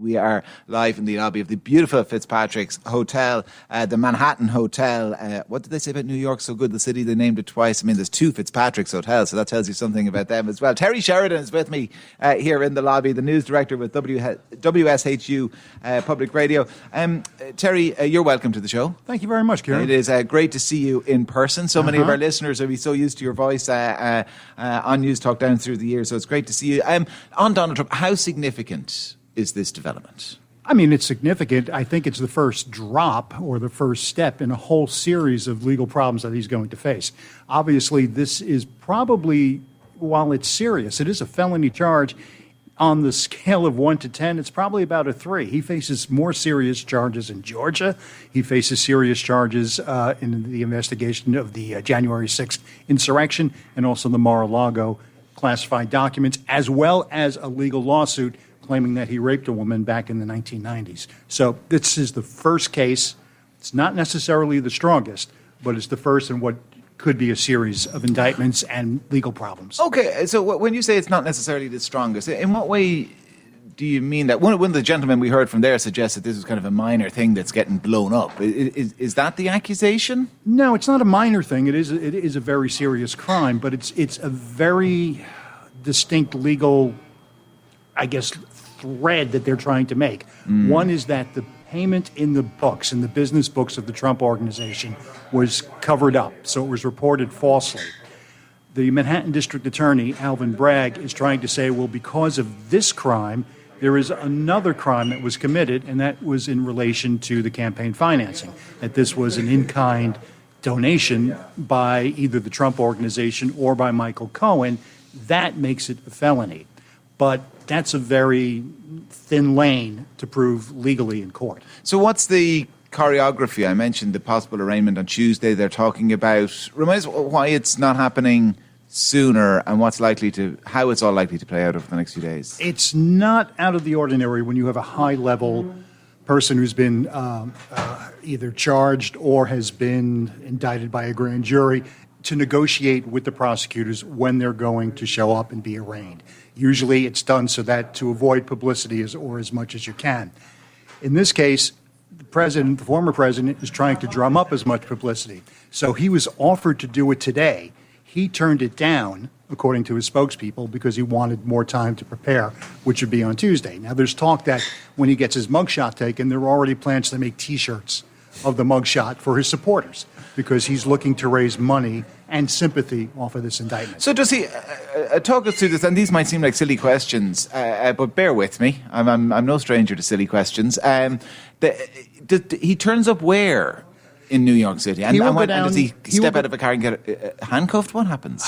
We are live in the lobby of the beautiful Fitzpatrick's Hotel, uh, the Manhattan Hotel. Uh, what did they say about New York? So good, the city. They named it twice. I mean, there's two Fitzpatrick's hotels, so that tells you something about them as well. Terry Sheridan is with me uh, here in the lobby, the news director with w- WSHU uh, Public Radio. Um, Terry, uh, you're welcome to the show. Thank you very much, Kieran. It is uh, great to see you in person. So many of Uh-huh. our listeners are be so used to your voice uh, uh, uh, on News Talk down through the years. So it's great to see you. Um, on Donald Trump, how significant is this development? I mean, it's significant. I think it's the first drop or the first step in a whole series of legal problems that he's going to face. Obviously, this is probably, while it's serious, it is a felony charge. On the scale of one to 10, it's probably about a three. He faces more serious charges in Georgia. He faces serious charges uh, in the investigation of the uh, January 6th insurrection and also the Mar a Lago classified documents, as well as a legal lawsuit claiming that he raped a woman back in the 1990s. So this is the first case. It's not necessarily the strongest, but it's the first in what could be a series of indictments and legal problems. Okay, so when you say it's not necessarily the strongest, in what way do you mean that? One, one of the gentlemen we heard from there suggests that this is kind of a minor thing that's getting blown up. I- i- Is, is that the accusation? No, it's not a minor thing. It is it is a very serious crime, but it's it's a very distinct legal, I guess, thread that they're trying to make. Mm. One is that the payment in the books, in the business books of the Trump organization, was covered up, so it was reported falsely. The Manhattan District Attorney, Alvin Bragg, is trying to say, well, because of this crime, there is another crime that was committed, and that was in relation to the campaign financing. That this was an in kind donation by either the Trump organization or by Michael Cohen. That makes it a felony. But that's a very thin lane to prove legally in court. So what's the choreography? I mentioned the possible arraignment on Tuesday. They're talking about. Remind us why it's not happening sooner and what's likely to, how it's all likely to play out over the next few days. it's not out of the ordinary when you have a high level person who's been um, uh, either charged or has been indicted by a grand jury to negotiate with the prosecutors when they're going to show up and be arraigned. Usually it's done so that to avoid publicity as, or as much as you can. In this case, the president, the former president, is trying to drum up as much publicity. So he was offered to do it today. He turned it down, according to his spokespeople, because he wanted more time to prepare, which would be on Tuesday. Now, there's talk that when he gets his mugshot taken, there are already plans to make T-shirts of the mugshot for his supporters, because he's looking to raise money and sympathy off of this indictment. So does he uh, uh, talk us through this? And these might seem like silly questions, uh, uh, but bear with me. I'm, I'm, I'm no stranger to silly questions. Um, the, the, he turns up where in New York City, and, and, go when, and does he, he step go- out of a car and get uh, handcuffed? What happens?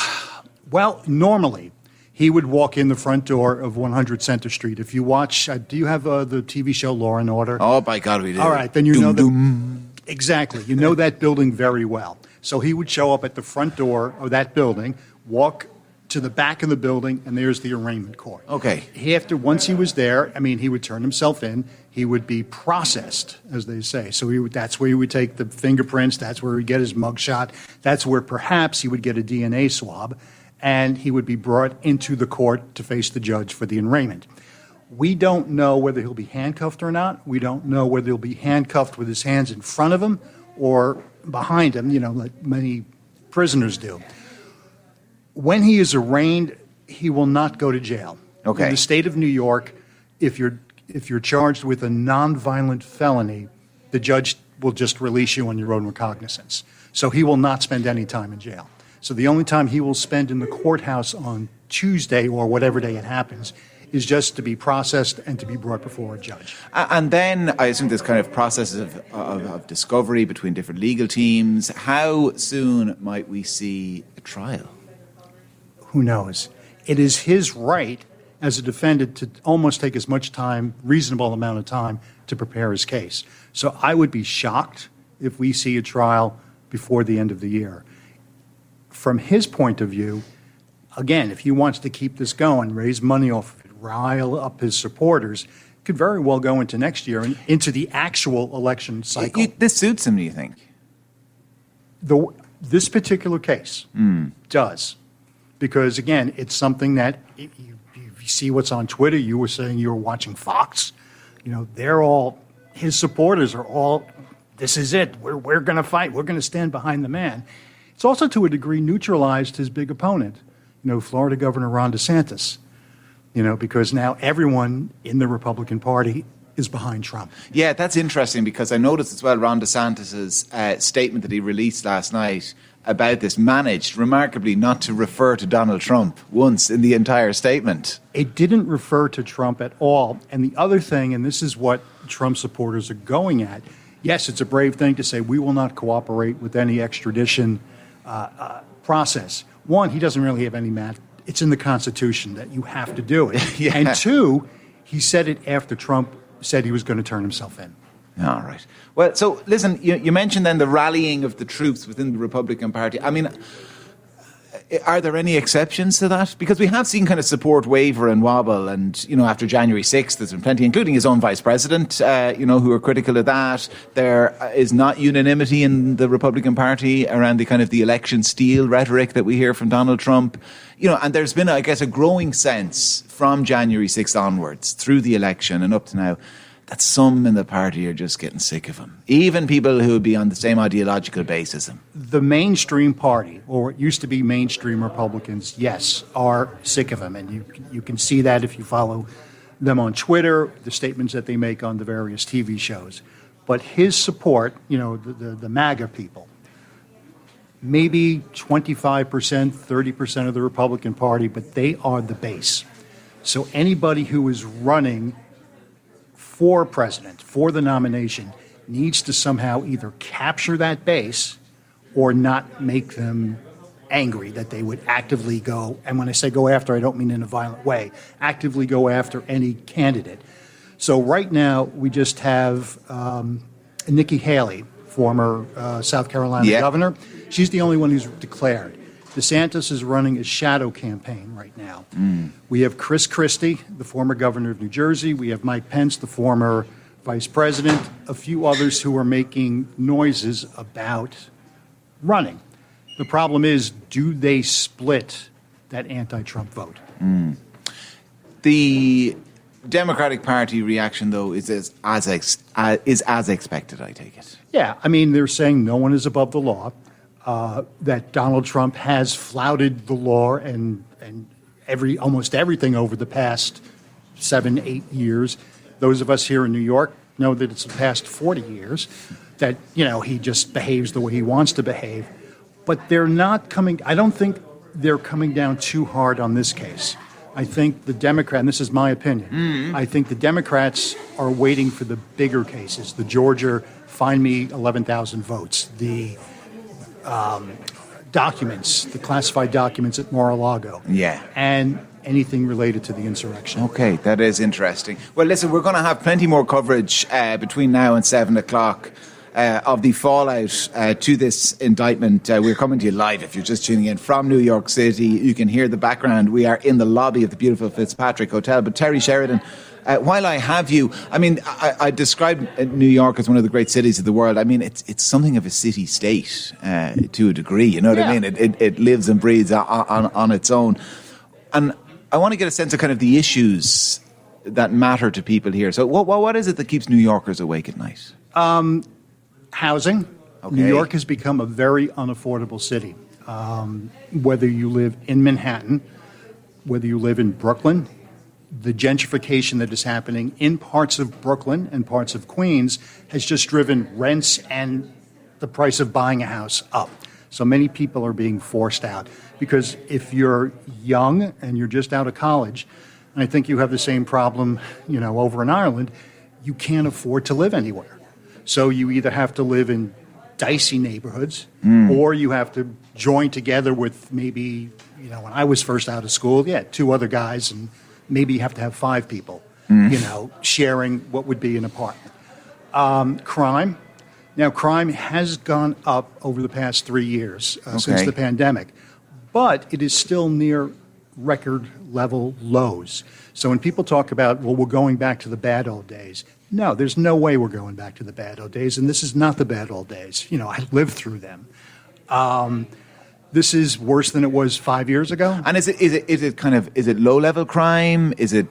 Well, normally he would walk in the front door of 100 Center Street. If you watch, uh, do you have uh, the TV show Law and Order? Oh, by God, we do. All right, then you Doom, know that doom. exactly. You know that building very well. So he would show up at the front door of that building, walk to the back of the building, and there's the arraignment court. Okay. He after once he was there, I mean, he would turn himself in. He would be processed, as they say. So he would, that's where he would take the fingerprints. That's where he would get his mugshot. That's where perhaps he would get a DNA swab, and he would be brought into the court to face the judge for the arraignment. We don't know whether he'll be handcuffed or not. We don't know whether he'll be handcuffed with his hands in front of him or behind him, you know, like many prisoners do. When he is arraigned, he will not go to jail. Okay. In the state of New York, if you're if you're charged with a nonviolent felony, the judge will just release you on your own recognizance. So he will not spend any time in jail. So the only time he will spend in the courthouse on Tuesday or whatever day it happens is just to be processed and to be brought before a judge. And then I assume there's kind of processes of, of, of discovery between different legal teams. How soon might we see a trial? Who knows? It is his right as a defendant to almost take as much time, reasonable amount of time, to prepare his case. So I would be shocked if we see a trial before the end of the year. From his point of view, again, if he wants to keep this going, raise money off of it, rile up his supporters, could very well go into next year and into the actual election cycle. You- this suits him, do you think? the, this particular case hmm. does because again, it's something that you, you, you see what's on Twitter. You were saying you were watching Fox. You know, they're all his supporters are all. This is it. We're we're going to fight. We're going to stand behind the man. It's also to a degree neutralized his big opponent, you know, Florida Governor Ron DeSantis. You know, because now everyone in the Republican Party is behind Trump. Yeah, that's interesting because I noticed as well Ron DeSantis' uh, statement that he released last night about this managed remarkably not to refer to Donald Trump once in the entire statement. It didn't refer to Trump at all. And the other thing, and this is what Trump supporters are going at yes, it's a brave thing to say we will not cooperate with any extradition Uh, uh, process. One, he doesn't really have any mat. It's in the Constitution that you have to do it. Yeah. And two, he said it after Trump said he was going to turn himself in. All right. Well, so listen, you, you mentioned then the rallying of the troops within the Republican Party. I mean, are there any exceptions to that? Because we have seen kind of support waver and wobble, and you know, after January sixth, there's been plenty, including his own vice president, uh, you know, who are critical of that. There is not unanimity in the Republican Party around the kind of the election steal rhetoric that we hear from Donald Trump. You know, and there's been, I guess, a growing sense from January sixth onwards, through the election and up to now, that some in the party are just getting sick of him. Even people who would be on the same ideological him. The mainstream party, or what used to be mainstream Republicans, yes, are sick of him. And you, you can see that if you follow them on Twitter, the statements that they make on the various TV shows. But his support, you know, the, the, the MAGA people, maybe 25%, 30% of the Republican Party, but they are the base. So anybody who is running for president, for the nomination, needs to somehow either capture that base or not make them angry that they would actively go, and when I say go after, I don't mean in a violent way, actively go after any candidate. So right now, we just have um, Nikki Haley, former uh, South Carolina Yeah. governor. She's the only one who's declared. DeSantis is running a shadow campaign right now. We have Chris Christie, the former governor of New Jersey. We have Mike Pence, the former vice president. A few others who are making noises about running. The problem is, do they split that anti-Trump vote? The Democratic Party reaction, though, is as, as ex, uh, is as expected. I take it. Yeah, I mean, they're saying no one is above the law, uh, that Donald Trump has flouted the law and, and every, almost everything over the past seven, eight years. Those of us here in New York know that it's the past 40 years that, you know, he just behaves the way he wants to behave. But they're not coming, I don't think they're coming down too hard on this case. I think the Democrat, and this is my opinion, I think the Democrats are waiting for the bigger cases, the Georgia find me 11,000 votes, the um, documents, the classified documents at Mar-a-Lago. Yeah. And anything related to the insurrection. Okay, that is interesting. Well, listen, we're going to have plenty more coverage uh, between now and seven o'clock. Uh, of the fallout uh, to this indictment. Uh, we're coming to you live if you're just tuning in from New York City. You can hear the background. We are in the lobby of the beautiful Fitzpatrick Hotel. But Terry Sheridan, uh, while I have you, I mean, I, I describe uh, New York as one of the great cities of the world. I mean, it's it's something of a city state uh, to a degree. You know what I mean? It, it, it lives and breathes on, on, on its own. And I want to get a sense of kind of the issues that matter to people here. So, what, what, what is it that keeps New Yorkers awake at night? Housing. Okay. New York has become a very unaffordable city. Um, whether you live in Manhattan, whether you live in Brooklyn, the gentrification that is happening in parts of Brooklyn and parts of Queens has just driven rents and the price of buying a house up. So many people are being forced out because if you're young and you're just out of college, and I think you have the same problem, you know, over in Ireland, you can't afford to live anywhere. So you either have to live in dicey neighborhoods mm. or you have to join together with maybe, you know, when I was first out of school, yeah, two other guys and maybe you have to have five people, you know, sharing what would be an apartment. Um, crime. Now, crime has gone up over the past three years uh, since the pandemic, but it is still near record level lows. So when people talk about, well, we're going back to the bad old days, no, there's no way we're going back to the bad old days, and this is not the bad old days. You know, I lived through them. Um, This is worse than it was five years ago. And is it is it is it kind of is it low level crime? Is it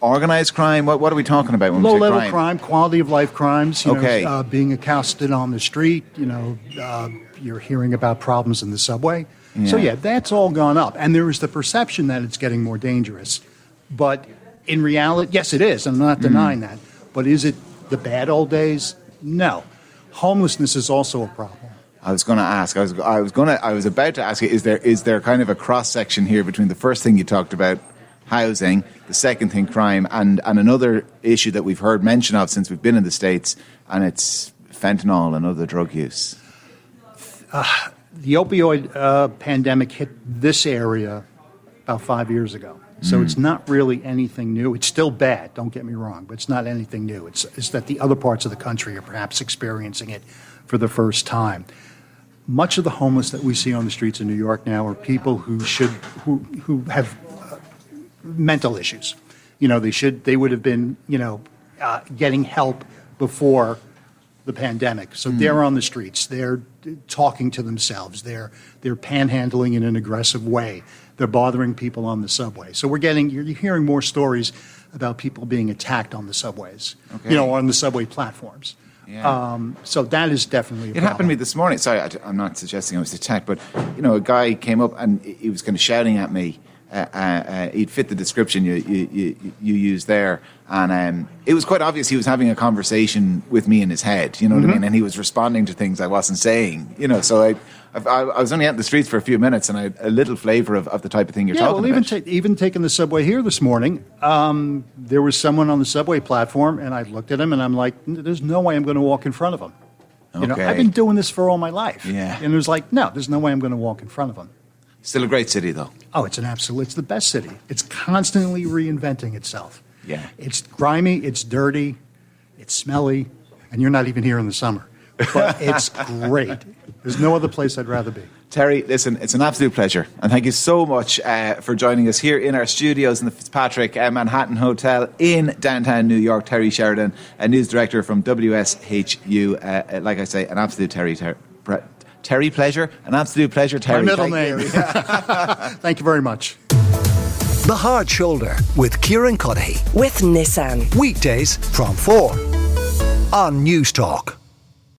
organized crime? What what are we talking about when Low we say level crime? crime. quality of life crimes. You Okay. know, uh, being accosted on the street. You know, uh, you're hearing about problems in the subway. So Yeah. yeah, that's all gone up, and there is the perception that it's getting more dangerous. But in reality, yes, it is. I'm Mm-hmm. not denying that. But is it the bad old days? No. Homelessness is also a problem. I was going to ask. I was I was going to I was about to ask you. Is there is there kind of a cross section here between the first thing you talked about, housing, the second thing, crime, and and another issue that we've heard mention of since we've been in the states, and it's fentanyl and other drug use. the opioid uh, pandemic hit this area about five years ago. So it's not really anything new. It's still bad, don't get me wrong, but it's not anything new. It's, it's that the other parts of the country are perhaps experiencing it for the first time. Much of the homeless that we see on the streets in New York now are people who should who, who have uh, mental issues. You know, they should they would have been you know uh, getting help before the pandemic. So they're on the streets. They're talking to themselves. They're they're panhandling in an aggressive way. They're bothering people on the subway. So we're getting you're hearing more stories about people being attacked on the subways. Okay. You know, on the subway platforms. Yeah. Um, so that is definitely It happened to me this morning. Sorry, I, am not suggesting I was attacked, but you know, a guy came up and he was kind of shouting at me. Uh, uh, uh, he'd fit the description you you, you, you used there, and um, it was quite obvious he was having a conversation with me in his head. You know Mm-hmm. what I mean? And he was responding to things I wasn't saying. You know, so I. I, I was only out in the streets for a few minutes, and I had a little flavour of, of the type of thing you're Yeah, talking well, even about. ta- even taking the subway here this morning, um, there was someone on the subway platform, and I looked at him, and I'm like, "There's no way I'm going to walk in front of him." You know, I've been doing this for all my life. Yeah. and it was like, no, there's no way I'm going to walk in front of him. Still a great city, though. Oh, it's an absolute. It's the best city. It's constantly reinventing itself. Yeah. It's grimy. It's dirty. It's smelly, and you're not even here in the summer. But it's great. There's no other place I'd rather be. Terry, listen, it's an absolute pleasure. And thank you so much uh, for joining us here in our studios in the Fitzpatrick uh, Manhattan Hotel in downtown New York. Terry Sheridan, a news director from WSHU. Uh, uh, like I say, an absolute Terry, ter- Terry pleasure. An absolute pleasure, Terry. My middle Thank name. you. Thank you very much. The Hard Shoulder with Kieran Cuddihy. with Nissan. Weekdays from 4 on News Talk.